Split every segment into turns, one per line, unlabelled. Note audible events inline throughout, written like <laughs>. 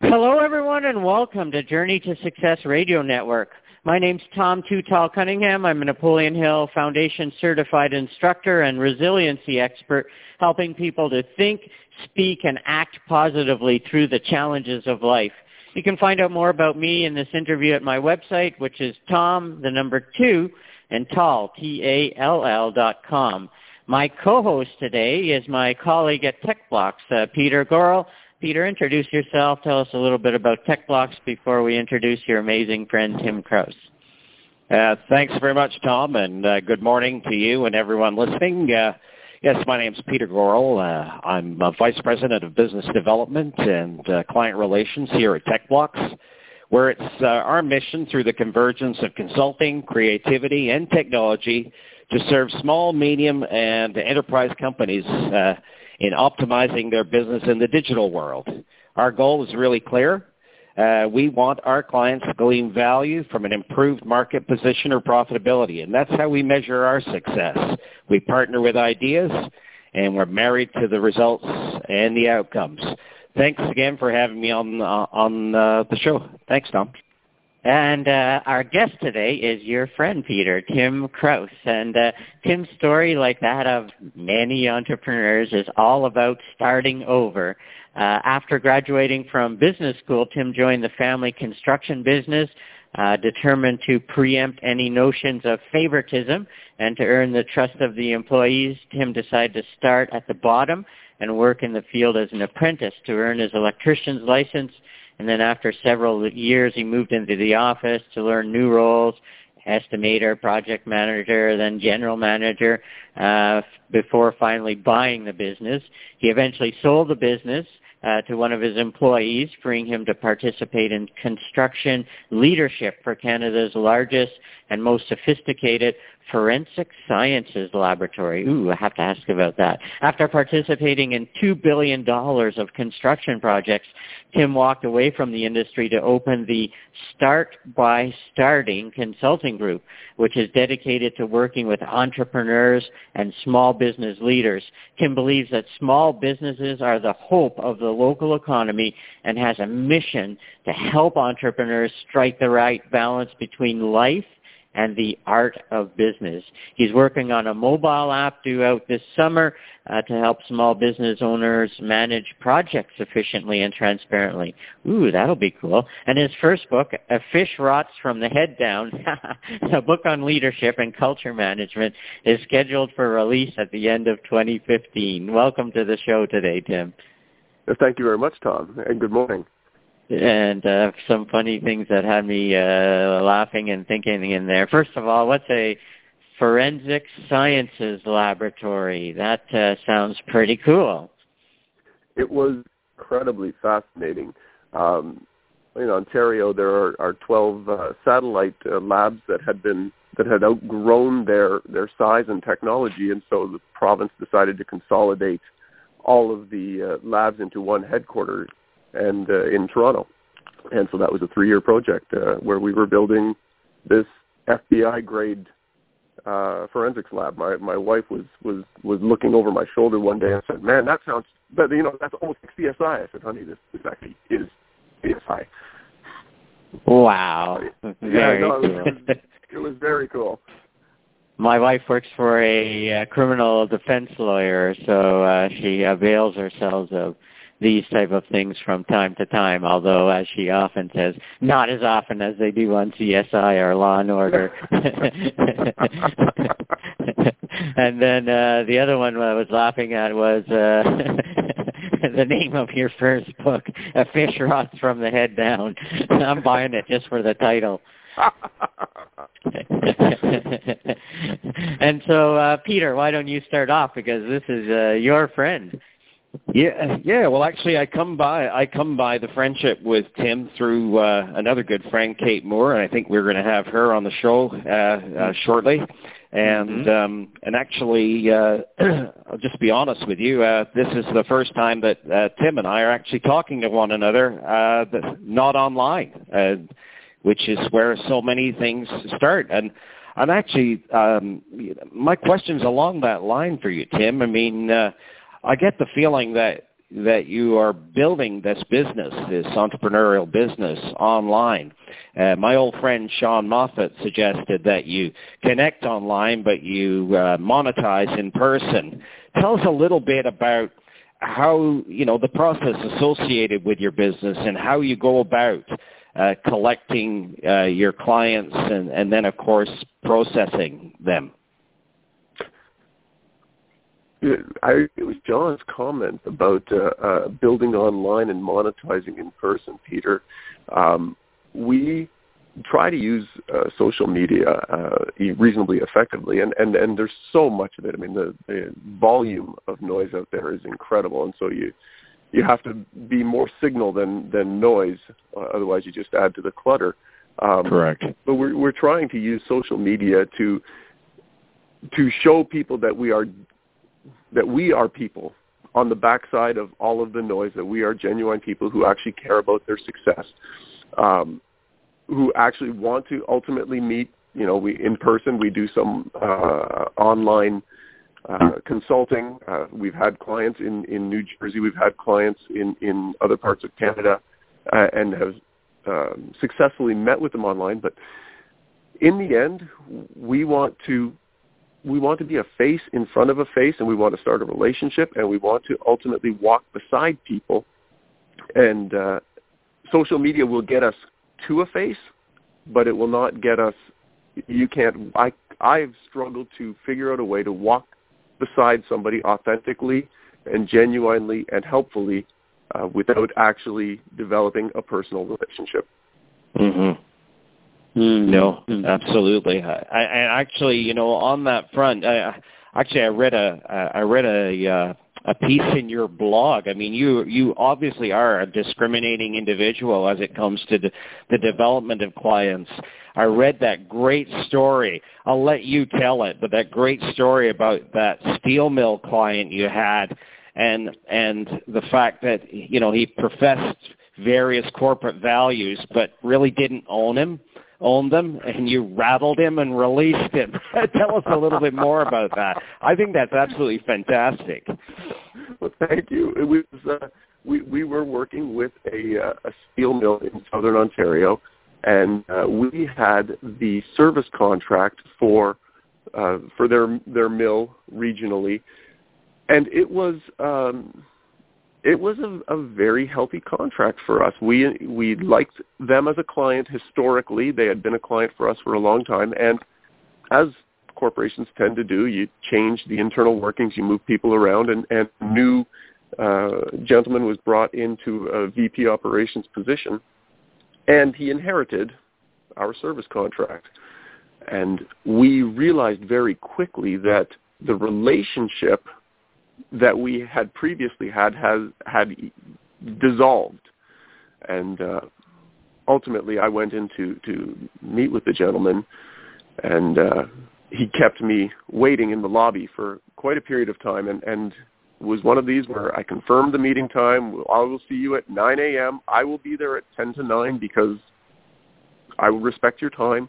Hello, everyone, and welcome to Journey to Success Radio Network. My name's Tom Too Tall Cunningham. I'm a Napoleon Hill Foundation certified instructor and resiliency expert, helping people to think, speak, and act positively through the challenges of life. You can find out more about me in this interview at my website, which is Tom, the number two, and Tall, T-A-L-L dot com. My co-host today is my colleague at TechBlocks, uh, Peter Goral. Peter, introduce yourself. Tell us a little bit about TechBlocks before we introduce your amazing friend, Tim Krause.
Uh, thanks very much, Tom, and uh, good morning to you and everyone listening. Uh, yes, my name is Peter Goral. Uh, I'm Vice President of Business Development and uh, Client Relations here at TechBlocks, where it's uh, our mission through the convergence of consulting, creativity, and technology to serve small, medium, and enterprise companies in optimizing their business in the digital world. Our goal is really clear. Uh, we want our clients to glean value from an improved market position or profitability, and that's how we measure our success. We partner with ideas, and we're married to the results and the outcomes. Thanks again for having me on uh, on uh, the show. Thanks, Tom.
And uh, our guest today is your friend, Peter, Tim Krause. And uh, Tim's story, like that of many entrepreneurs, is all about starting over. Uh, after graduating from business school, Tim joined the family construction business, uh, determined to preempt any notions of favoritism and to earn the trust of the employees. Tim decided to start at the bottom and work in the field as an apprentice to earn his electrician's license and then after several years, he moved into the office to learn new roles, estimator, project manager, then general manager, uh, before finally buying the business. He eventually sold the business uh, to one of his employees, freeing him to participate in construction leadership for Canada's largest and most sophisticated forensic sciences laboratory. Ooh, I have to ask about that. After participating in $2 billion of construction projects, Tim walked away from the industry to open the Start by Starting consulting group, which is dedicated to working with entrepreneurs and small business leaders. Tim believes that small businesses are the hope of the local economy and has a mission to help entrepreneurs strike the right balance between life and the art of business. He's working on a mobile app due out this summer uh, to help small business owners manage projects efficiently and transparently. Ooh, that'll be cool. And his first book, A Fish Rots from the Head Down, <laughs> a book on leadership and culture management, is scheduled for release at the end of 2015. Welcome to the show today, Tim.
Thank you very much, Tom, and good morning
and uh, some funny things that had me uh, laughing and thinking in there. First of all, what's a forensic sciences laboratory? That uh, sounds pretty cool.
It was incredibly fascinating. Um, in Ontario, there are, are 12 uh, satellite uh, labs that had been that had outgrown their their size and technology, and so the province decided to consolidate all of the uh, labs into one headquarters and uh, in Toronto. And so that was a three-year project uh, where we were building this FBI grade uh, forensics lab. My my wife was was was looking over my shoulder one day and said, "Man, that sounds, but you know, that's almost like CSI." I said, "Honey, this this actually is CSI."
Wow, very
yeah, no,
cool.
It was, it was very cool.
My wife works for a uh, criminal defense lawyer, so uh, she avails herself of these type of things from time to time, although as she often says, not as often as they do on CSI or Law and Order. <laughs> and then uh, the other one I was laughing at was uh, <laughs> the name of your first book, A Fish Rots from the Head Down. <laughs> I'm buying it just for the title. <laughs> and so, uh, Peter, why don't you start off because this is uh, your friend.
Yeah, yeah. Well, actually, I come by I come by the friendship with Tim through uh, another good friend, Kate Moore, and I think we're going to have her on the show uh, uh, shortly. And mm-hmm. um, and actually, uh, <clears throat> I'll just be honest with you. Uh, this is the first time that uh, Tim and I are actually talking to one another, uh, not online, uh, which is where so many things start. And I'm actually um, my question's along that line for you, Tim. I mean. Uh, I get the feeling that that you are building this business, this entrepreneurial business online. Uh, my old friend Sean Moffat suggested that you connect online, but you uh, monetize in person. Tell us a little bit about how you know the process associated with your business and how you go about uh, collecting uh, your clients and, and then of course processing them.
I, it was John's comment about uh, uh, building online and monetizing in person, Peter. Um, we try to use uh, social media uh, reasonably effectively, and, and, and there's so much of it. I mean, the, the volume of noise out there is incredible, and so you you have to be more signal than than noise. Uh, otherwise, you just add to the clutter.
Um, Correct.
But we're we're trying to use social media to to show people that we are that we are people on the backside of all of the noise, that we are genuine people who actually care about their success, um, who actually want to ultimately meet, you know, we in person, we do some uh, online uh, consulting. Uh, we've had clients in, in New Jersey, we've had clients in, in other parts of Canada, uh, and have um, successfully met with them online. But in the end, we want to we want to be a face in front of a face and we want to start a relationship and we want to ultimately walk beside people and uh, social media will get us to a face but it will not get us you can't i i've struggled to figure out a way to walk beside somebody authentically and genuinely and helpfully uh, without actually developing a personal relationship
mhm Mm, no, mm. absolutely. I, I actually, you know, on that front, I, actually, I read a, I read a, uh, a piece in your blog. I mean, you you obviously are a discriminating individual as it comes to the, the development of clients. I read that great story. I'll let you tell it, but that great story about that steel mill client you had, and and the fact that you know he professed various corporate values, but really didn't own him owned them and you rattled him and released him. <laughs> Tell us a little bit more about that. I think that's absolutely fantastic.
Well, thank you. It was uh, we we were working with a uh, a steel mill in southern Ontario, and uh, we had the service contract for uh, for their their mill regionally, and it was. Um, it was a, a very healthy contract for us. We we liked them as a client historically. They had been a client for us for a long time, and as corporations tend to do, you change the internal workings, you move people around, and and new uh, gentleman was brought into a VP operations position, and he inherited our service contract, and we realized very quickly that the relationship that we had previously had has had dissolved, and uh, ultimately I went in to to meet with the gentleman, and uh, he kept me waiting in the lobby for quite a period of time, and and was one of these where I confirmed the meeting time. I will see you at 9 a.m. I will be there at 10 to 9 because I will respect your time.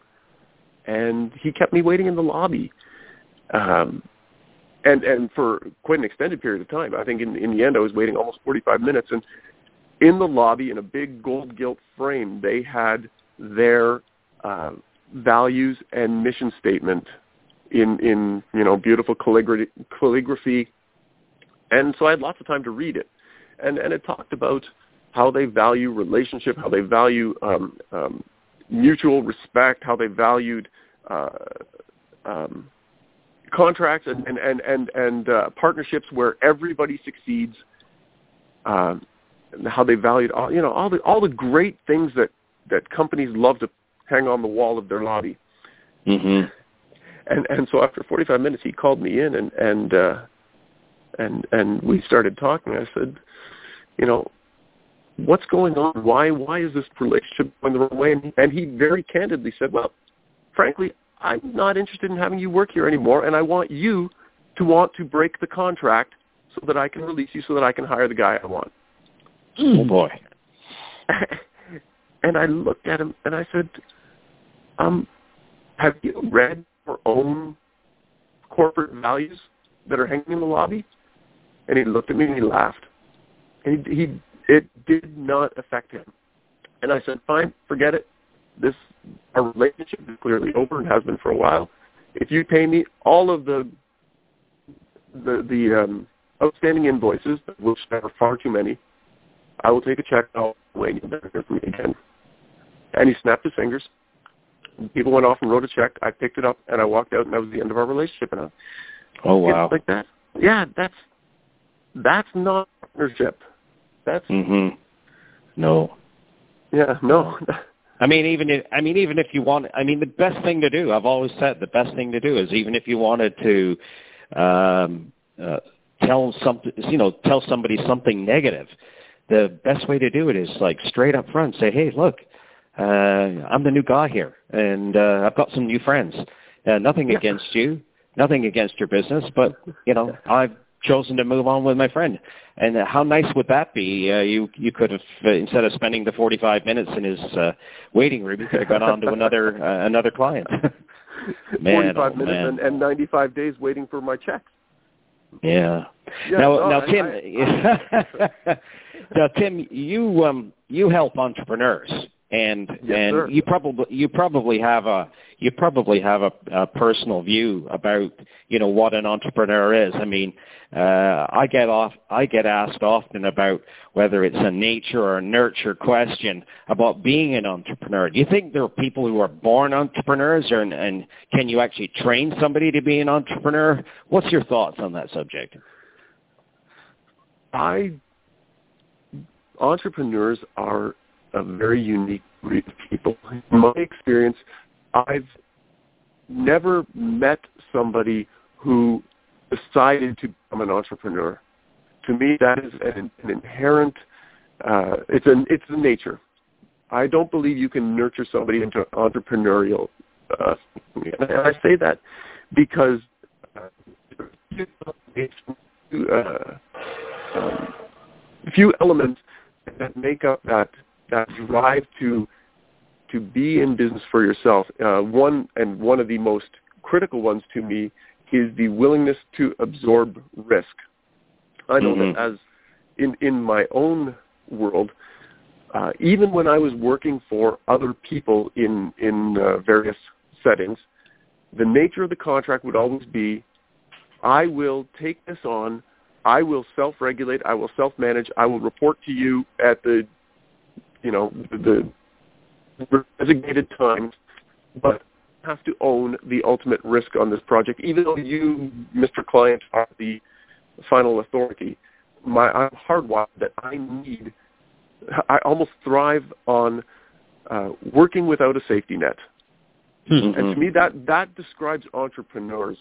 And he kept me waiting in the lobby. Um, and and for quite an extended period of time. I think in in the end I was waiting almost 45 minutes, and in the lobby in a big gold gilt frame they had their uh, values and mission statement in in you know beautiful calligraphy, calligraphy, and so I had lots of time to read it, and and it talked about how they value relationship, how they value um, um, mutual respect, how they valued uh, um, contracts and and and and, uh, partnerships where everybody succeeds. Um, how they valued all you know all the all the great things that that companies love to hang on the wall of their lobby.
Mm-hmm.
And and so after 45 minutes, he called me in and and uh, and and we started talking. I said, you know, what's going on? Why why is this relationship going the wrong way? And he, and he very candidly said, well, frankly, I'm not interested in having you work here anymore, and I want you to want to break the contract so that I can release you so that I can hire the guy I want.
Oh boy. <laughs>
and I looked at him and I said, um, have you read your own corporate values that are hanging in the lobby? And he looked at me and he laughed. And he, he it did not affect him. And I said, fine, forget it. This our relationship is clearly over and has been for a while. If you pay me all of the the the um, outstanding invoices, which there are far too many, I will take a check. I'll wait. You'll never hear from me again. And he snapped his fingers. People went off and wrote a check. I picked it up and I walked out, and that was the end of our relationship. And I,
oh wow,
like that. Yeah, that's that's not partnership. That's
mm-hmm. no.
Yeah, no. <laughs>
I mean, even if I mean, even if you want, I mean, the best thing to do. I've always said the best thing to do is even if you wanted to um, uh, tell some, you know, tell somebody something negative. The best way to do it is like straight up front. Say, hey, look, uh, I'm the new guy here, and uh, I've got some new friends. Uh, nothing
Yeah.
against you, nothing against your business, but you know, I've chosen to move on with my friend. And uh, how nice would that be? Uh, you you could have uh, instead of spending the 45 minutes in his uh, waiting room, you could have gone on to another <laughs> uh, another client. <laughs> Man,
45
oh,
minutes
man.
and, and 95 days waiting for my checks.
Yeah.
Yeah,
now,
no,
now,
I-
Tim. <laughs> now, Tim, you um, you help entrepreneurs, and
Yes,
and
sir.
you probably you probably have a you probably have a, a personal view about you know what an entrepreneur is. I mean, uh, I get off I get asked often about whether it's a nature or a nurture question about being an entrepreneur. Do you think there are people who are born entrepreneurs, or and can you actually train somebody to be an entrepreneur? What's your thoughts on that subject?
I entrepreneurs are a very unique breed of people. In my experience, I've never met somebody who decided to become an entrepreneur. To me, that is an, an inherent. Uh, it's an it's a nature. I don't believe you can nurture somebody into entrepreneurial. Uh, and I say that because uh, uh, um, few elements that make up that that drive to to be in business for yourself. Uh, one and one of the most critical ones to me is the willingness to absorb risk. I know
Mhm.
that as in in my own world, uh, even when I was working for other people in in uh, various settings, the nature of the contract would always be, I will take this on I will self-regulate. I will self-manage. I will report to you at the, you know, the designated times, but I have to own the ultimate risk on this project, even though you, Mr. Client, are the final authority. My, I'm hardwired that I need. I almost thrive on uh, working without a safety net. And to me, that that describes entrepreneurs,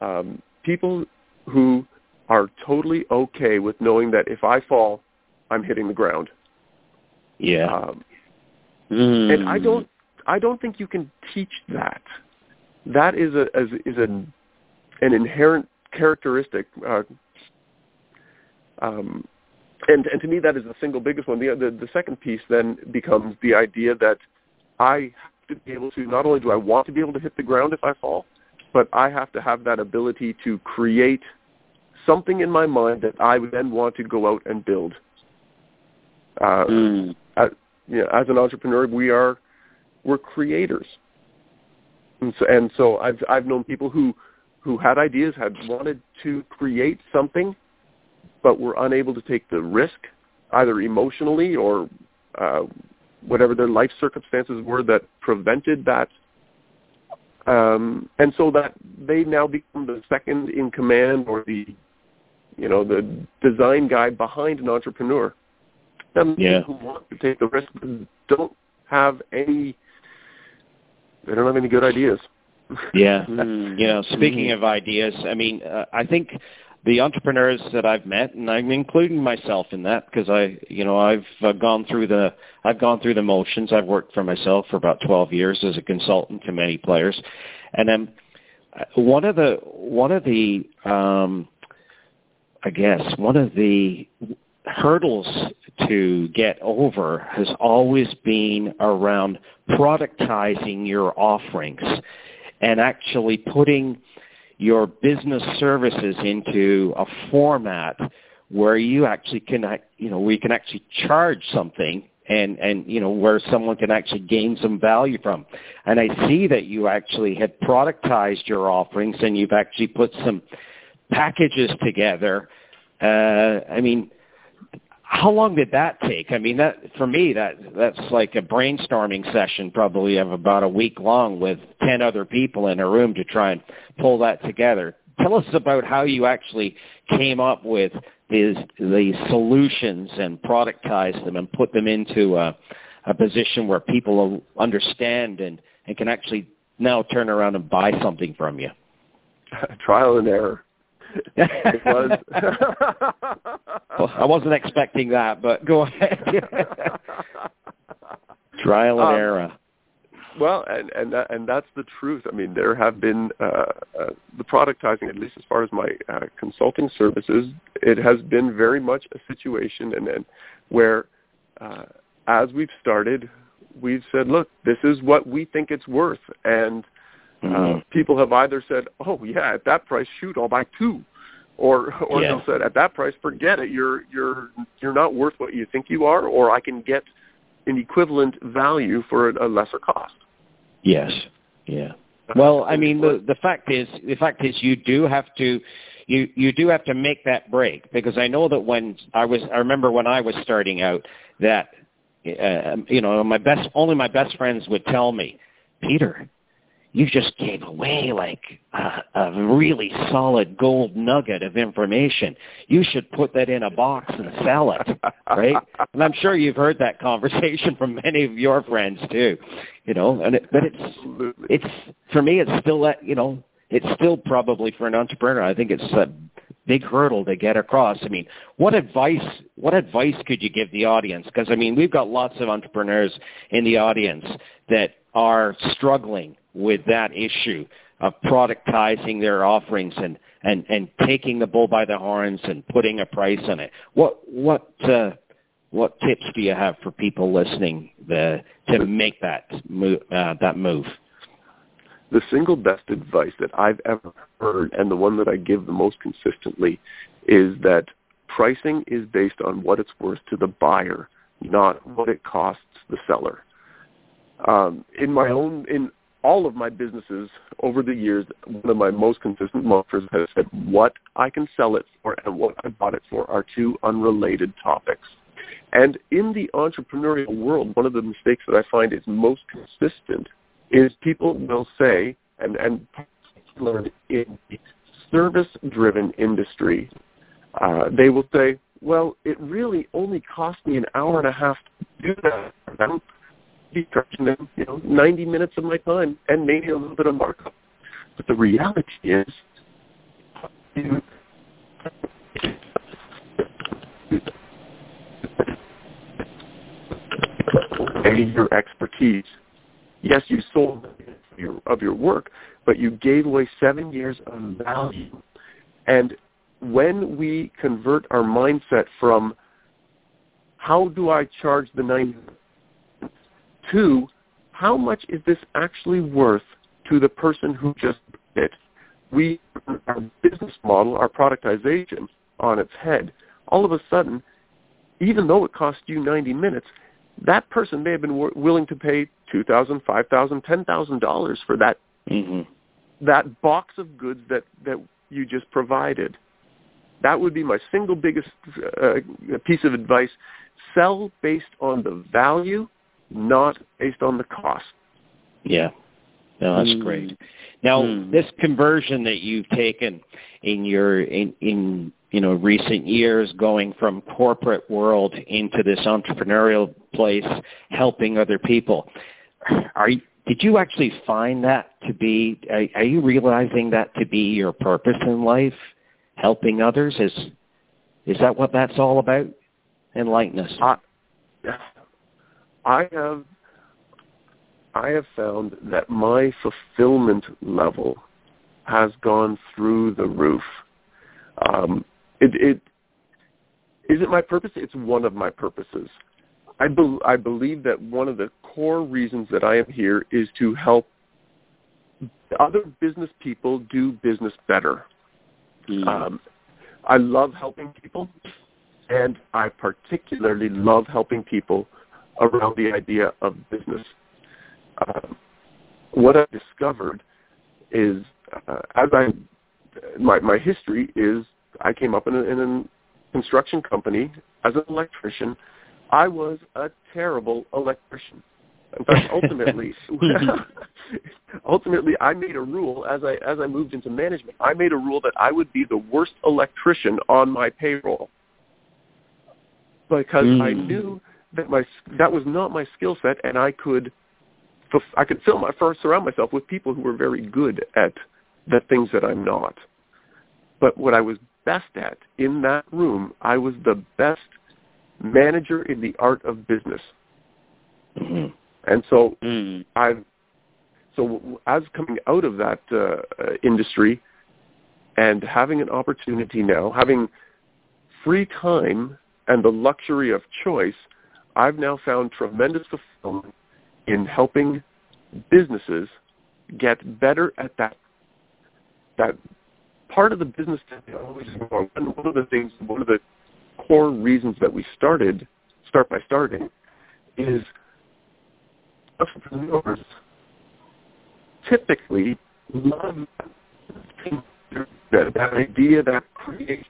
um, people who are totally okay with knowing that if I fall, I'm hitting the ground.
Yeah.
Um,
Mm.
and I don't, I don't think you can teach that. That is a is, is an an inherent characteristic. Uh, um, and and to me, that is the single biggest one. The, the the second piece then becomes the idea that I have to be able to. Not only do I want to be able to hit the ground if I fall, but I have to have that ability to create something in my mind that I would then want to go out and build. Uh,
Mm.
You know, as an entrepreneur, we are we're creators, and so, and so I've I've known people who who had ideas, had wanted to create something, but were unable to take the risk, either emotionally or uh, whatever their life circumstances were that prevented that. Um, and so that they now become the second in command or the, you know, the design guy behind an entrepreneur. Them
Yeah.
who want to take the risk but don't have any. They don't have any good ideas.
Yeah. <laughs>
Mm.
You know, speaking of ideas, I mean, uh, I think the entrepreneurs that I've met, and I'm including myself in that because I, you know, I've uh, gone through the, I've gone through the motions. I've worked for myself for about 12 years as a consultant to many players, and um, one of the, one of the, um, I guess one of the hurdles to get over has always been around productizing your offerings and actually putting your business services into a format where you actually can, you know, you can actually charge something and and you know where someone can actually gain some value from. And I see that you actually had productized your offerings and you've actually put some packages together. Uh, I mean, how long did that take? I mean, that for me that that's like a brainstorming session, probably of about a week long with ten other people in a room to try and pull that together. Tell us about how you actually came up with is the solutions and productize them and put them into a, a position where people understand and, and can actually now turn around and buy something from you. <laughs>
Trial and error. It was. <laughs>
well, I wasn't expecting that, but go ahead. <laughs> Trial and um, error.
Well, and and that, and that's the truth. I mean, there have been uh, uh, the productizing, at least as far as my uh, consulting services, it has been very much a situation, and then where uh, as we've started, we've said, look, this is what we think it's worth, and uh, mm-hmm. people have either said, oh yeah, at that price, shoot, I'll buy two, or or yeah. they'll said, at that price, forget it, you're you're you're not worth what you think you are, or I can get an equivalent value for a, a lesser cost.
Yes. Yeah. Well, I mean, the the fact is, the fact is, you do have to, you you do have to make that break because I know that when I was, I remember when I was starting out that, uh, you know, my best, only my best friends would tell me, Peter, you just gave away like a, a really solid gold nugget of information. You should put that in a box and sell it, right? and I'm sure you've heard that conversation <laughs> from many of your friends too, you know. And it, but it's it's for me, it's still that you know, it's still probably for an entrepreneur. I think it's a big hurdle to get across. I mean, what advice what advice could you give the audience? Because I mean, we've got lots of entrepreneurs in the audience that are struggling with that issue of productizing their offerings and, and, and taking the bull by the horns and putting a price on it. What what uh, what tips do you have for people listening the, to make that move, uh, that move?
The single best advice that I've ever heard, and the one that I give the most consistently, is that pricing is based on what it's worth to the buyer, not what it costs the seller. Um, in my own in all of my businesses over the years, one of my most consistent mantras has said what I can sell it for and what I bought it for are two unrelated topics. And in the entrepreneurial world, one of the mistakes that I find is most consistent is people will say, and, and learned in the service-driven industry, uh, they will say, well, it really only cost me an hour and a half to do that be charging them, you know, 90 minutes of my time and maybe a little bit of markup. But the reality is, you your expertise. Yes, you sold your, of your work, but you gave away seven years of value. And when we convert our mindset from how do I charge the 90 Two, how much is this actually worth to the person who just did it? We, our business model, our productization on its head. All of a sudden, even though it cost you 90 minutes, that person may have been w- willing to pay two thousand, five thousand, ten thousand dollars for that mm-hmm. that box of goods that that you just provided. That would be my single biggest uh, piece of advice. Sell based on the value not based on the cost.
Yeah. No, that's mm. great. Now, mm. this conversion that you've taken in your in, in you know recent years, going from corporate world into this entrepreneurial place, helping other people, are you, did you actually find that to be? Are, are you realizing that to be your purpose in life, helping others? Is is that what that's all about? Enlighten us.
I have I have found that my fulfillment level has gone through the roof. Um, it, it is it my purpose? It's one of my purposes. I, be, I believe that one of the core reasons that I am here is to help other business people do business better. Mm. Um, I love helping people. and I particularly love helping people around the idea of business. Uh, what I discovered is, uh, as I, my, my history is, I came up in, a, in a construction company as an electrician. I was a terrible electrician. In fact, <laughs> ultimately, <laughs> ultimately, I made a rule as I as I moved into management. I made a rule that I would be the worst electrician on my payroll because mm. I knew that my that was not my skill set, and I could I could fill my first surround myself with people who were very good at the things that I'm not. But what I was best at in that room, I was the best manager in the art of business. Mm-hmm. And so mm. I, so as coming out of that uh, uh, industry and having an opportunity now, having free time and the luxury of choice, I've now found tremendous fulfillment in helping businesses get better at that that part of the business that they always. And one of the things, one of the core reasons that we started, start by starting, is entrepreneurs typically love that, that idea, that creation,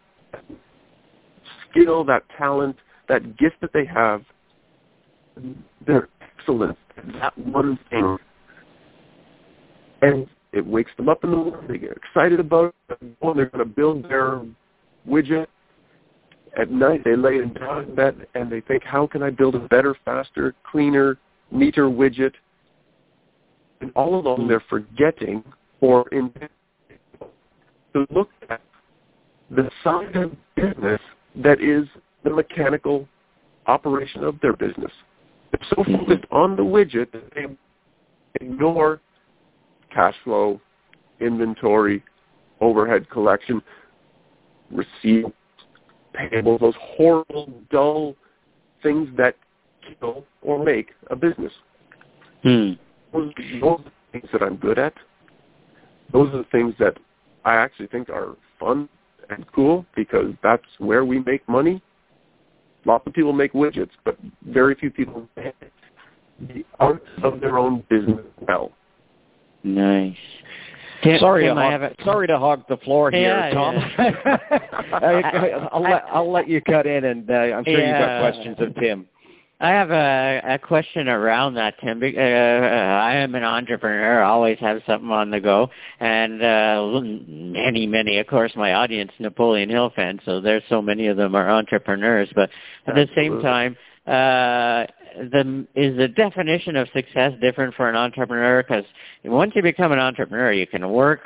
skill, that talent, that gift that they have. They're excellent at that one thing. And it wakes them up in the morning. They get excited about it. Oh, they're going to build their widget. At night, they lay down in bed and they think, how can I build a better, faster, cleaner, neater widget? And all along, they're forgetting or intending to look at the side of business that is the mechanical operation of their business. They're so focused on the widget that they ignore cash flow, inventory, overhead collection, receivables, payables, those horrible, dull things that kill or make a business.
Hmm.
Those, those are the things that I'm good at. Those are the things that I actually think are fun and cool because that's where we make money. Lots of people make widgets, but very few people make the art of their own business well.
Nice.
Tim, sorry, Tim, to hog, a, sorry to hog the floor here, Tom.
Yeah.
I, will let I'll let you cut in, and uh, I'm sure yeah. you've got questions of Tim.
I have a, a question around that, Tim. Uh, I am an entrepreneur. I always have something on the go, and uh, many, many, of course, my audience, Napoleon Hill fans. So there's so many of them are entrepreneurs. But at Absolutely. the same time, uh, the is the definition of success different for an entrepreneur? Because once you become an entrepreneur, you can work.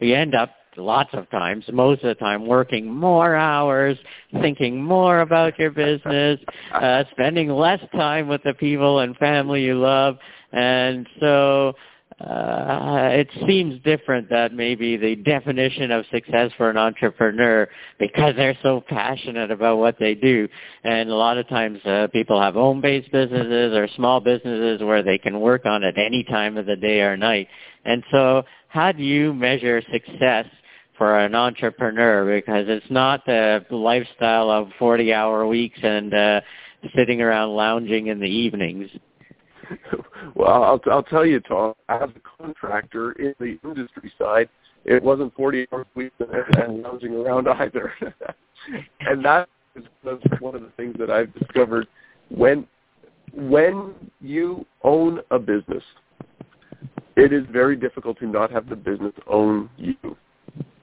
You end up lots of times, most of the time, working more hours, thinking more about your business, <laughs> uh, spending less time with the people and family you love, and so uh, it seems different that maybe the definition of success for an entrepreneur because they're so passionate about what they do. And a lot of times uh, people have home-based businesses or small businesses where they can work on it any time of the day or night. And so how do you measure success for an entrepreneur? Because it's not the lifestyle of 40-hour weeks and uh, sitting around lounging in the evenings. <laughs>
well, I'll, I'll tell you, Tom, as a contractor in the industry side, it wasn't 40 hours a week and lounging around either. <laughs> and that is one of the things that I've discovered when when you own a business, it is very difficult to not have the business own you.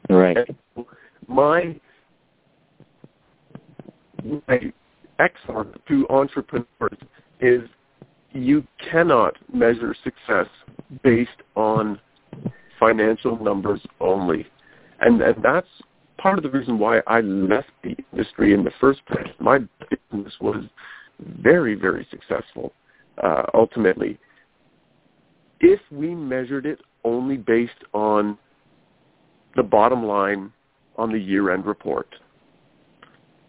Right.
My my to entrepreneurs is you cannot measure success based on financial numbers only. And, and that's part of the reason why I left the industry in the first place. My business was very, very successful uh, ultimately. If we measured it only based on the bottom line on the year-end report,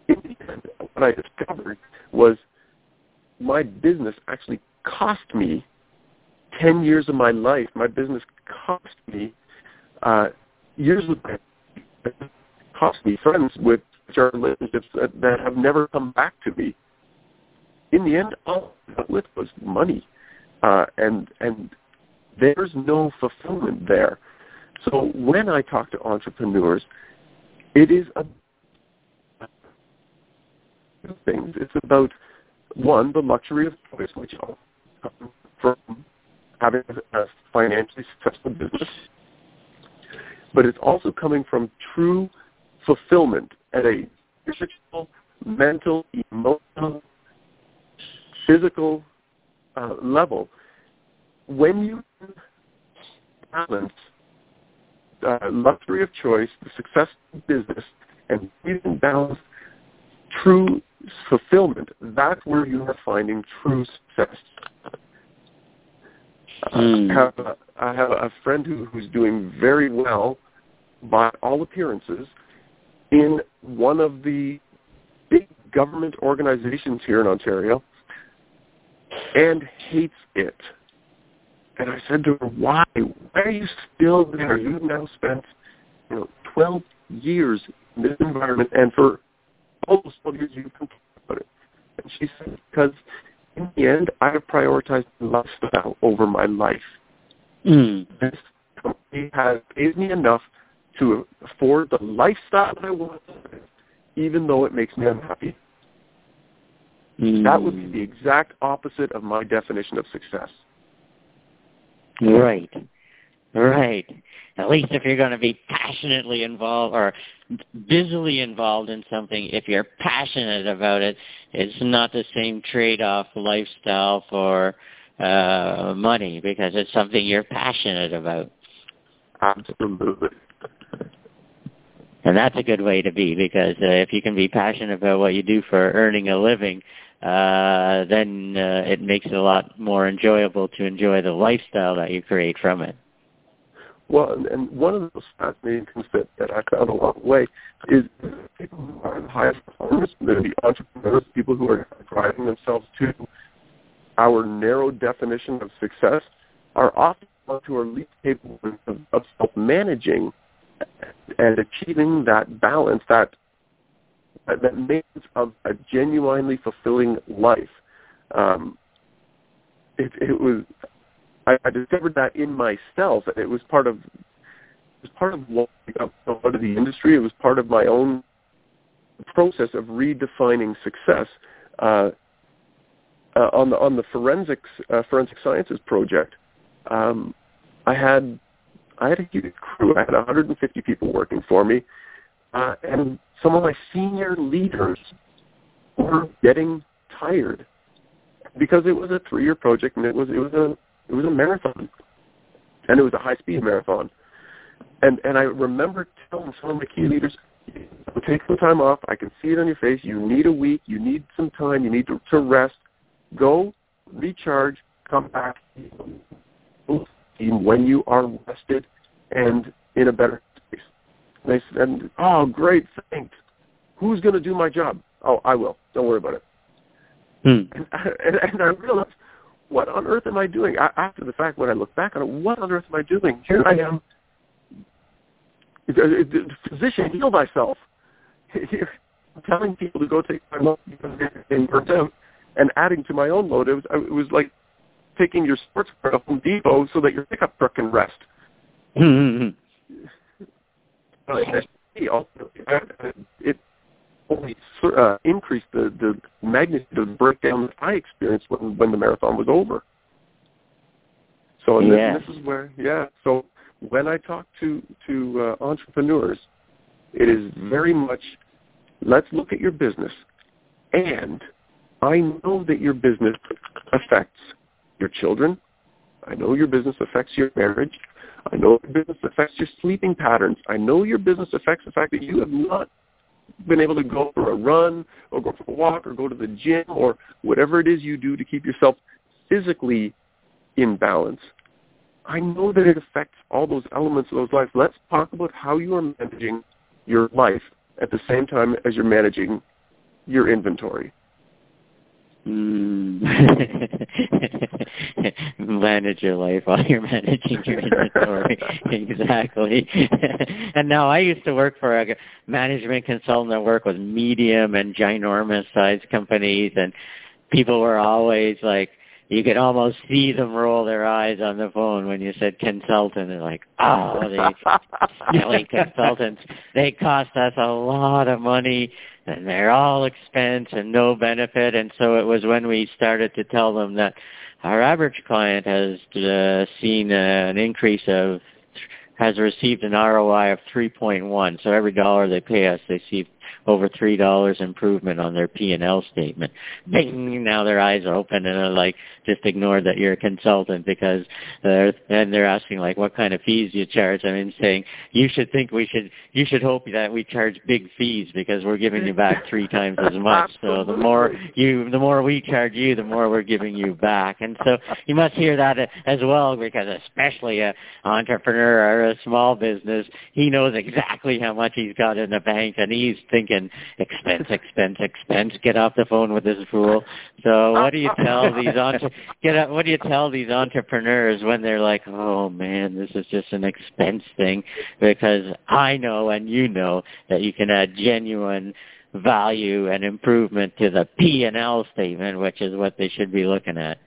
what I discovered was my business actually cost me 10 years of my life. My business cost me uh, years of my cost me friends with relationships that, that have never come back to me. In the end, all I got with was money, uh, and and there's no fulfillment there. So when I talk to entrepreneurs, it is a things. It's about one, the luxury of choice, which comes from having a financially successful business, but it's also coming from true fulfillment at a physical, mental, emotional, physical uh, level. When you balance uh, luxury of choice, the success of business, and you can balance true fulfillment, that's where you are finding true success. Mm. I have a, I have a friend who, who's doing very well by all appearances in one of the big government organizations here in Ontario and hates it. And I said to her, why? Why are you still there? You've now spent, you know, 12 years in this environment, and for almost 12 years you've complained about it. And she said, because in the end, I have prioritized lifestyle over my life. Mm. This company has paid me enough to afford the lifestyle that I want, even though it makes me unhappy. Mm. That would be the exact opposite of my definition of success.
Right. Right. At least if you're going to be passionately involved or busily involved in something, if you're passionate about it, it's not the same trade-off lifestyle for uh, money because it's something you're passionate about.
Absolutely.
And that's a good way to be because uh, if you can be passionate about what you do for earning a living, uh, then uh, it makes it a lot more enjoyable to enjoy the lifestyle that you create from it.
Well, and, one of the most fascinating things that, that I found along the way is people who are the highest performers, the entrepreneurs, people who are driving themselves to our narrow definition of success, are often ones who are least capable of, of self-managing and achieving that balance, that that makes of a genuinely fulfilling life. Um, it, it was I, I discovered that in myself, it was part of it was part of what out of the industry. It was part of my own process of redefining success. Uh, uh, on the on the forensics uh, forensic sciences project, um, I had I had a huge crew. I had 150 people working for me, uh, and some of my senior leaders were getting tired because it was a three-year project and it was it was a it was a marathon, and it was a high-speed marathon. And and I remember telling some of my key leaders, take some time off. I can see it on your face. You need a week. You need some time. You need to, to rest. Go, recharge, come back when you are rested and in a better they said, oh, great, thanks. Who's going to do my job? Oh, I will. Don't worry about it. Hmm. And, <laughs> and, and I realized, what on earth am I doing? I, after the fact, when I look back on it, what on earth am I doing? Here I am, uh, uh, physician, heal thyself. <laughs> Here, telling people to go take my load because they're burnt out, and adding to my own load. It was, it was like taking your sports car to Home Depot so that your pickup truck can rest. Hmm, hmm, hmm. It only uh, increased the, the magnitude of the breakdown that I experienced when, when the marathon was over. So and yeah. this, this is where, yeah. So when I talk to to uh, entrepreneurs, it is very much let's look at your business, and I know that your business affects your children. I know your business affects your marriage. I know your business affects your sleeping patterns. I know your business affects the fact that you have not been able to go for a run or go for a walk or go to the gym or whatever it is you do to keep yourself physically in balance. I know that it affects all those elements of those lives. Let's talk about how you are managing your life at the same time as you're managing your inventory.
Mm. <laughs> <laughs> <laughs> manage your life while you're managing your inventory. <laughs> exactly. <laughs> and now I used to work for a management consultant that worked with medium and ginormous sized companies and people were always like you could almost see them roll their eyes on the phone when you said consultant. They're like, oh, they <laughs> silly consultants. They cost us a lot of money and they're all expense and no benefit. And so it was when we started to tell them that our average client has uh, seen uh, an increase of has received an ROI of 3.1. So every dollar they pay us, they see over three dollars improvement on their P and L statement. Bing! <laughs> Now their eyes are open and they're like, just ignore that you're a consultant because they're and they're asking like, what kind of fees do you charge? I mean, saying you should think we should, you should hope that we charge big fees because we're giving you back three times as <laughs> much. So the more you, the more we charge you, the more we're giving you back. And so you must hear that as well because especially a entrepreneur or a small business, he knows exactly how much he's got in the bank and he's thinking thinking expense, expense, expense. Get off the phone with this fool. So what do you uh, uh, tell uh. these entre- get up, what do you tell these entrepreneurs when they're like, oh man, this is just an expense thing? Because I know and you know that you can add genuine value and improvement to the P and L statement, which is what they should be looking at.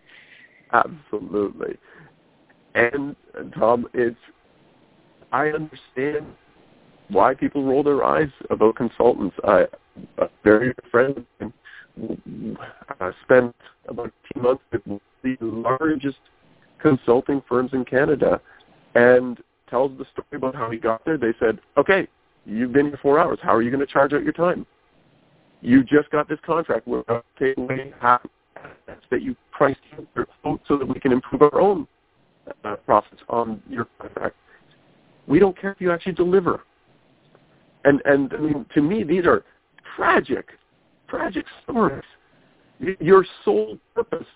Absolutely. And Tom, it's I understand why people roll their eyes about consultants. I, a very good friend uh, spent about two months with the largest consulting firms in Canada and tells the story about how he got there. They said, okay, you've been here four hours. How are you going to charge out your time? You just got this contract. We're going to take away half that you priced so that we can improve our own uh, profits on your contract. We don't care if you actually deliver. And and I mean, to me, these are tragic, tragic stories. Your sole purpose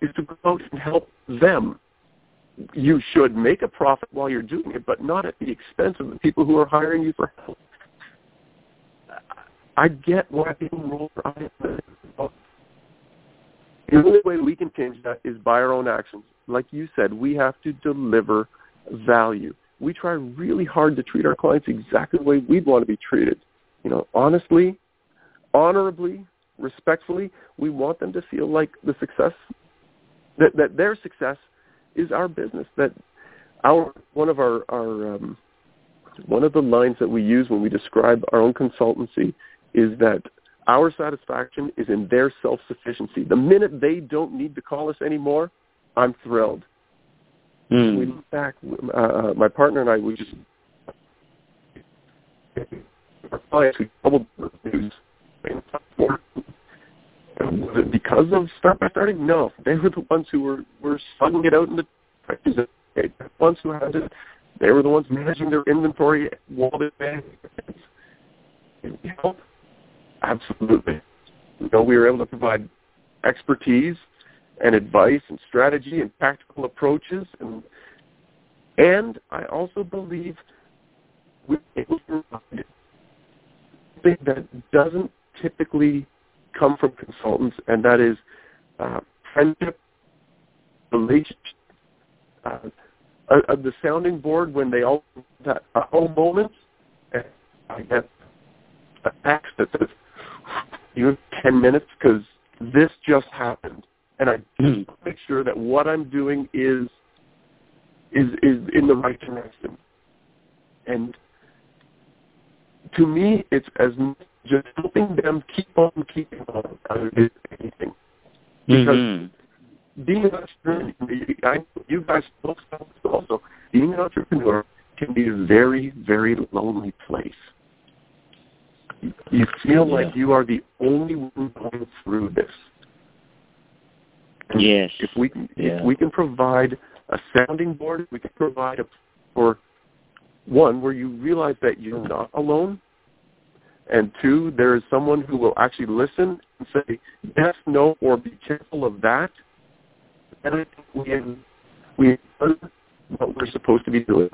is to go out and help them. You should make a profit while you're doing it, but not at the expense of the people who are hiring you for help. I get why people roll their eyes. The only way we can change that is by our own actions. Like you said, we have to deliver value we try really hard to treat our clients exactly the way we'd want to be treated. You know, honestly, honorably, respectfully, we want them to feel like the success that that their success is our business. That our one of our our um, one of the lines that we use when we describe our own consultancy is that our satisfaction is in their self-sufficiency. The minute they don't need to call us anymore, I'm thrilled. Mm. We look back, uh, uh, my partner and I, we just, our clients, we doubled news. Was it because of Start by Starting? No. They were the ones who were, were slugging it out in the trenches. The ones who had it. They were the ones managing their inventory while they managed? Absolutely. You know, we were able to provide expertise and advice and strategy and practical approaches and and I also believe we're able to provide something that doesn't typically come from consultants, and that is uh, friendship, relationship, uh, uh, the sounding board when they all that a whole moment. And I get a text that says, "You have ten minutes because this just happened." And I just <clears throat> make sure that what I'm doing is is is in the right direction. And to me, it's as just helping them keep on keeping on rather than anything. Because mm-hmm. being an entrepreneur, I, you guys both also, being an entrepreneur can be a very, very lonely place. You feel yeah. like you are the only one going through this.
Yes.
If we can, yeah. if we can provide a sounding board, we can provide a for one where you realize that you're not alone, and two, there is someone who will actually listen and say yes, no, or be careful of that. And I think we have, we have done what we're supposed to be doing.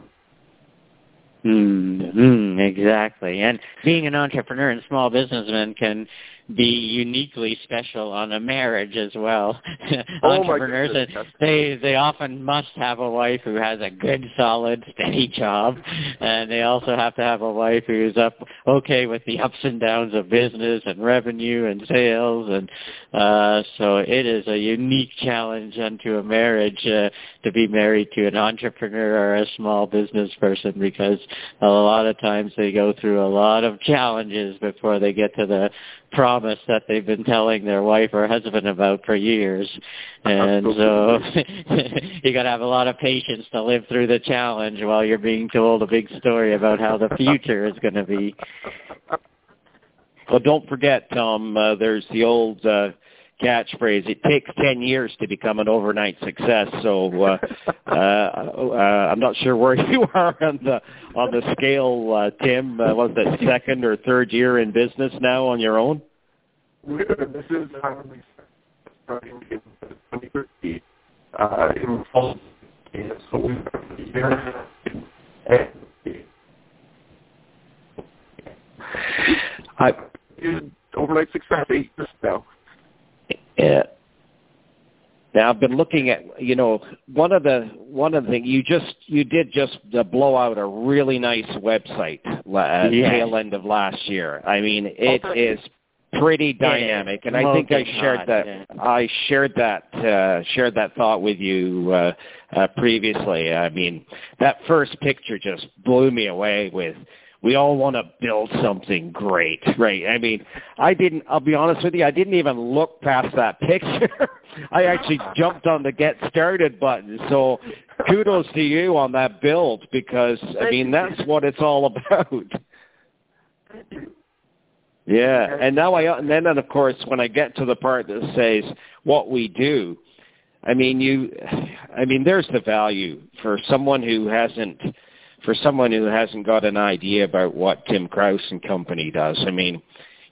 Mm, exactly. And being an entrepreneur and small businessman can be uniquely special on a marriage as well. <laughs>
Oh,
Entrepreneurs,
goodness.
they they often must have a wife who has a good, solid, steady job, and they also have to have a wife who's up okay with the ups and downs of business and revenue and sales, and uh, so it is a unique challenge unto a marriage uh, to be married to an entrepreneur or a small business person because a lot of times they go through a lot of challenges before they get to the promise that they've been telling their wife or husband about for years. And so <laughs> you got to have a lot of patience to live through the challenge while you're being told a big story about how the future is going to be.
Well, don't forget, Tom, uh, there's the old uh, catchphrase, it takes 10 years to become an overnight success. So uh, uh, uh, I'm not sure where <laughs> you are on the on the scale, uh, Tim. Uh, was that second or third year in business now on your own?
This is we starting in 2013 uh, in fall. So we a year and a half. And I overnight success eight years now.
Yeah. Now I've been looking at you know one of the one of the things you just you did just uh, blow out a really nice website uh,
Yeah.
tail end of last year. I mean it is pretty dynamic, and I think I shared
hot,
that
yeah.
I shared that uh, shared that thought with you uh, uh, previously. I mean that first picture just blew me away with we all want to build something great, right? I mean, I didn't, I'll be honest with you, I didn't even look past that <laughs> picture. I actually jumped on the get started button. So kudos to you on that build because, I mean, that's what it's all <laughs> about. <clears throat> Yeah, and now I, and then of course when I get to the part that says what we do, I mean you, I mean there's the value for someone who hasn't, for someone who hasn't got an idea about what Tim Krause and company does. I mean,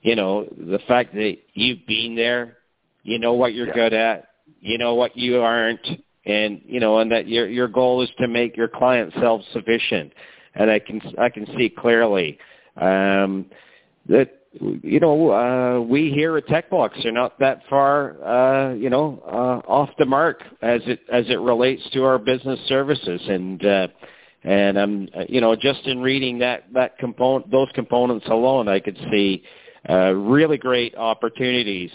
you know the fact that you've been there, you know what you're
Yeah.
good at, you know what you aren't, and you know, and that your your goal is to make your client self sufficient. And I can I can see clearly um, that you know uh, we here at TechBlocks are not that far uh, you know uh, off the mark as it as it relates to our business services and. Uh, and I'm, you know, just in reading that that component, those components alone, I could see uh, really great opportunities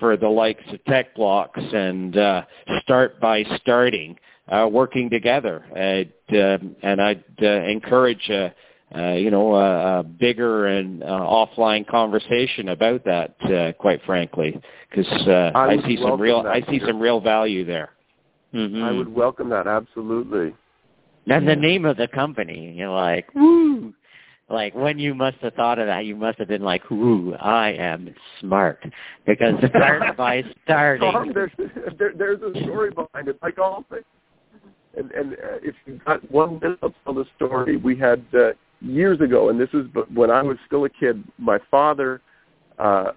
for the likes of TechBlocks and uh, Start by Starting uh, working together. I'd, uh, and I'd uh, encourage, uh, uh, you know, a, a bigger and uh, offline conversation about that. Uh, quite frankly, because uh,
I
I, see some real, I see some real value there.
Mhm.
I would welcome that absolutely.
And
Yeah.
the name of the company, you're like, woo. Like when you must have thought of that, you must have been like, "Woo, I am smart," because start <laughs> by
Tom,
starting.
there's there, there's a story behind it, like all things. And and uh, if you got one minute to tell the story, we had uh, years ago, and this is when I was still a kid. My father uh,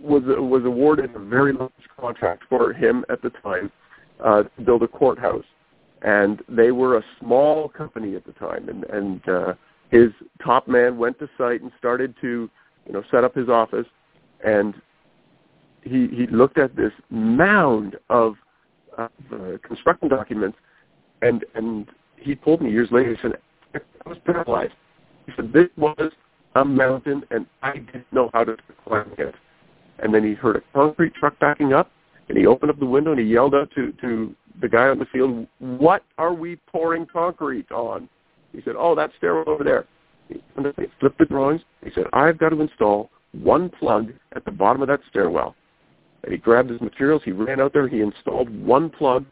was was awarded a very large contract for him at the time uh, to build a courthouse, and they were a small company at the time, and and uh, his top man went to site and started to you know set up his office, and he he looked at this mound of uh, construction documents, and and he told me years later. He said, "I was paralyzed." He said, "This was a mountain, and I didn't know how to climb it." And then he heard a concrete truck backing up, and he opened up the window and he yelled out to to the guy on the field, "What are we pouring concrete on?" He said, "Oh, that stairwell over there." He flipped the drawings. He said, "I've got to install one plug at the bottom of that stairwell." And he grabbed his materials. He ran out there. He installed one plug,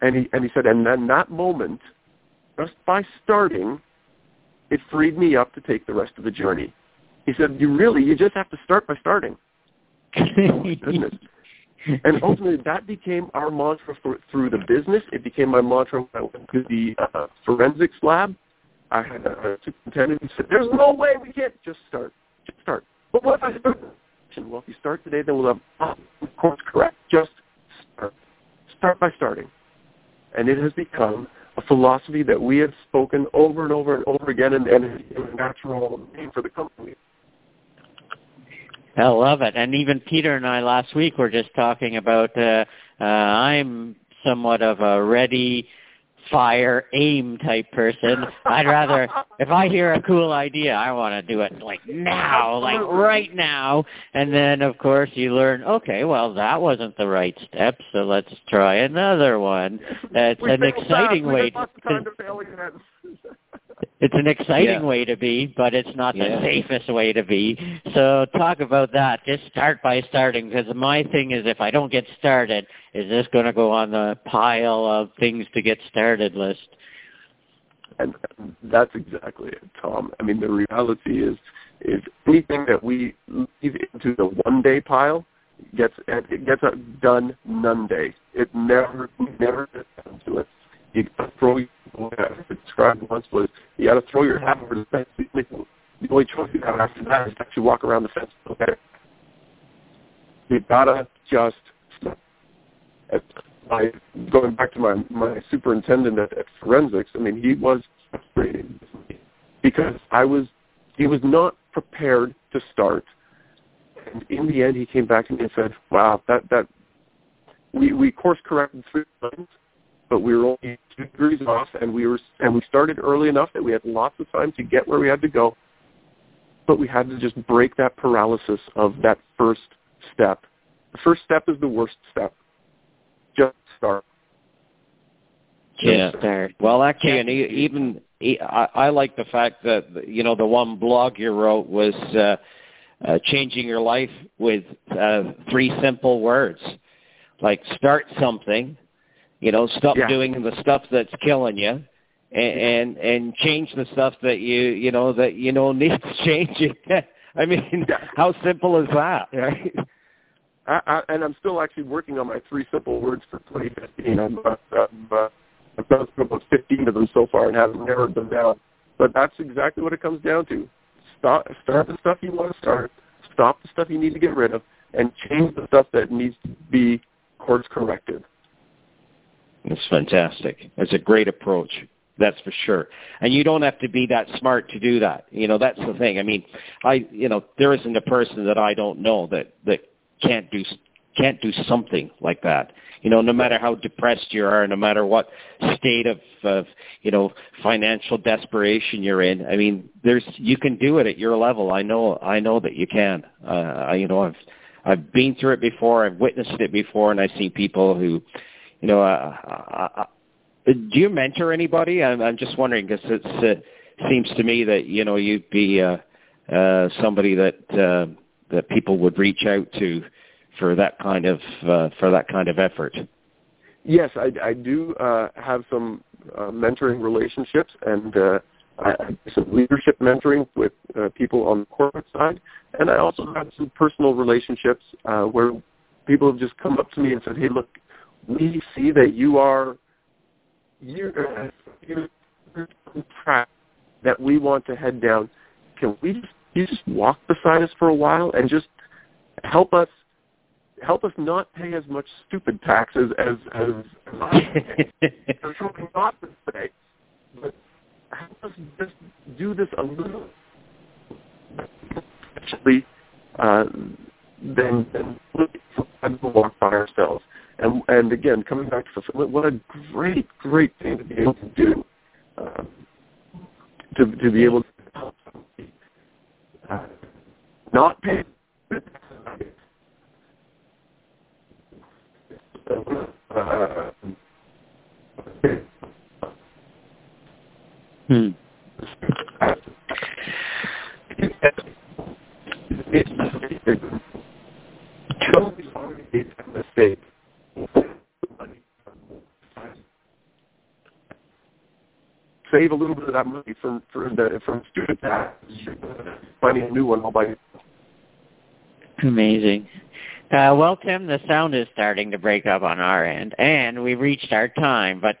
and he and he said, and then that moment, just by starting, it freed me up to take the rest of the journey. He said, "You really, you just have to start by starting." Goodness. And ultimately, that became our mantra for, through the business. It became my mantra when I went to the uh, forensics lab. I had a, a superintendent who said, "There's no way we can't just start. Just start." But what if I start? Well, if you start today, then we'll have of course correct. Just start. Start by starting. And it has become a philosophy that we have spoken over and over and over again, and, and a natural name for the company.
I love it. And even Peter and I last week were just talking about uh, uh, I'm somewhat of a ready fire aim type person. I'd rather <laughs> if I hear a cool idea, I want to do it like now, like right now. And then of course you learn, okay, well that wasn't the right step, so let's try another one. <laughs> It's an exciting way to, <laughs> it's an exciting yeah. way to be, but it's not the yeah. safest way to be. So talk about that. Just start by starting because my thing is if I don't get started, is this going to go on the pile of things to get started list?
And that's exactly it, Tom. I mean, the reality is, is anything that we leave into the one day pile gets it gets done none day. It never never gets done to it. You got to throw I described once was you got to throw your hat over the fence. The only choice you have after that is to actually walk around the fence. Okay, you gotta just my going back to my my superintendent at, at forensics. I mean, he was frustrated because I was he was not prepared to start, and in the end, he came back to me and said, "Wow, that that we we course corrected three times." But we were only two degrees off, and we were and we started early enough that we had lots of time to get where we had to go. But we had to just break that paralysis of that first step. The first step is the worst step. Just start.
yeah. Start. Well, actually, and even I, I like the fact that you know the one blog you wrote was uh, uh, changing your life with uh, three simple words, like start something you know, stop yeah. doing the stuff that's killing you, and, and and change the stuff that you you know that you know needs <laughs> changing. <laughs> I mean, yeah. how simple is that, right?
I, I, and I'm still actually working on my three simple words for 2015. I'm, uh, I'm, uh, I've done about 15 of them so far and haven't narrowed them down. But that's exactly what it comes down to. Stop, start the stuff you want to start, stop the stuff you need to get rid of, and change the stuff that needs to be course corrected.
It's fantastic. It's a great approach. That's for sure. And you don't have to be that smart to do that. You know, that's the thing. I mean, I, you know, there isn't a person that I don't know that, that can't do, can't do something like that. You know, no matter how depressed you are, no matter what state of, of, you know, financial desperation you're in. I mean, there's, you can do it at your level. I know, I know that you can. Uh, I, you know, I've, I've been through it before. I've witnessed it before, and I've seen people who, you know, uh, uh, do you mentor anybody? I'm, I'm just wondering because it uh, seems to me that you know you'd be uh, uh, somebody that uh, that people would reach out to for that kind of uh, for that kind of effort.
Yes, I, I do uh, have some uh, mentoring relationships and uh, some leadership mentoring with uh, people on the corporate side, and I also have some personal relationships uh, where people have just come up to me and said, "Hey, look, we see that you are you're track that we want to head down. Can we just you just walk beside us for a while and just help us help us not pay as much stupid taxes as as, as I There's something not to say, but help us just do this a little actually uh, then then walk by ourselves. And, and again, coming back to fulfillment, what a great, great thing to be able to do. Uh, to, to be able to help somebody uh, not pay.
Hmm.
It's a mistake save a little bit of that money from from the from student tax, finding a new one all by.
Amazing. Uh, well, Tim, the sound is starting to break up on our end, and we've reached our time. But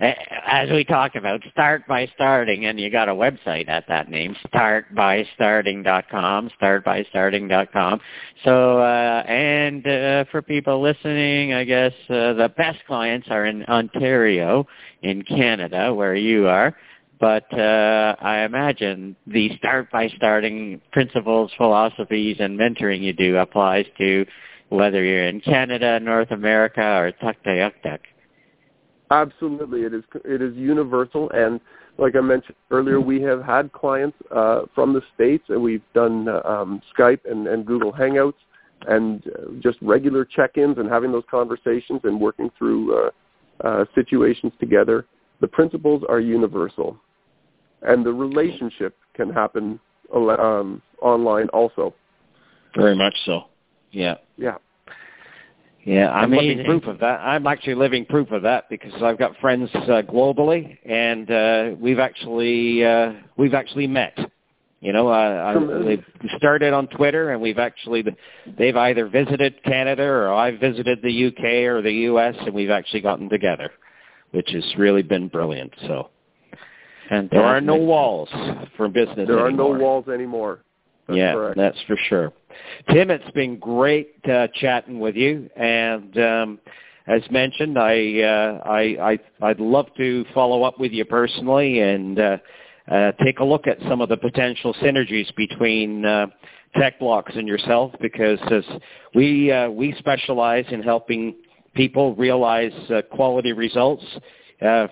as we talked about, start by starting, and you got a website at that name, startbystarting.com, startbystarting.com. So, uh, and uh, for people listening, I guess uh, the best clients are in Ontario, in Canada, where you are. but uh, I imagine the start by starting principles, philosophies, and mentoring you do applies to whether you're in Canada, North America, or Tuktoyaktuk.
Absolutely, it is it is universal, and like I mentioned earlier, we have had clients uh, from the states, and we've done uh, um, Skype and, and Google Hangouts, and uh, just regular check-ins and having those conversations and working through uh, uh, situations together. The principles are universal, and the relationship can happen um, online also.
Very much so. Yeah.
Yeah.
Yeah, I'm living proof of that. I'm actually living proof of that because I've got friends uh, globally, and uh, we've actually uh, we've actually met. You know, uh, I, they've started on Twitter, and we've actually they've either visited Canada or I've visited the UK or the US, and we've actually gotten together, which has really been brilliant. So, and there are no walls for business.
There
anymore.
are no walls anymore. That's
yeah,
correct.
that's for sure. Tim, it's been great uh, chatting with you, and um, as mentioned, I, uh, I, I, I'd love to follow up with you personally and uh, uh, take a look at some of the potential synergies between uh, TechBlocks and yourself, because we uh, we specialize in helping people realize quality results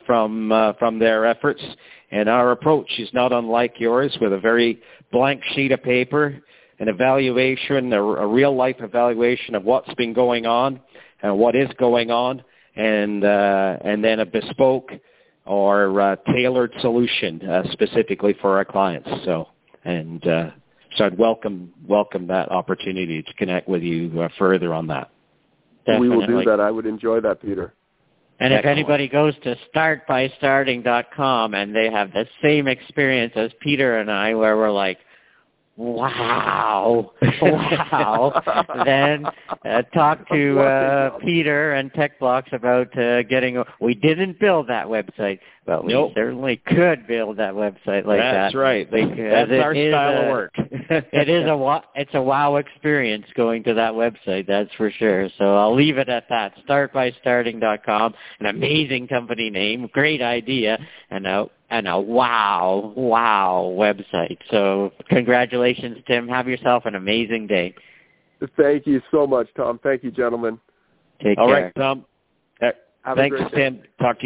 from from their efforts, and our approach is not unlike yours, with a very blank sheet of paper an evaluation, a, a real life evaluation of what's been going on and what is going on, and uh, and then a bespoke or uh, tailored solution uh, specifically for our clients. So and uh, so I'd welcome welcome that opportunity to connect with you uh, further on that.
Definitely. We will do that. I would enjoy that, Peter.
And Excellent. if anybody goes to startbystarting.com and they have the same experience as Peter and I, where we're like, wow, <laughs> wow. then uh, talk to uh, Peter and TechBlocks about uh, getting. We didn't build that website, but we
nope.
certainly could build that website like
That's
that.
That's right. That's our style
a,
of work. <laughs>
it is a it's a wow experience going to that website. That's for sure. So I'll leave it at that. Startbystarting.com, an amazing company name, great idea, and a and a wow, wow website. So congratulations, Tim. Have yourself an amazing day.
Thank you so much, Tom. Thank you, gentlemen.
Take
All
care.
right, Tom.
Have
Thanks,
Tim.
Talk to you.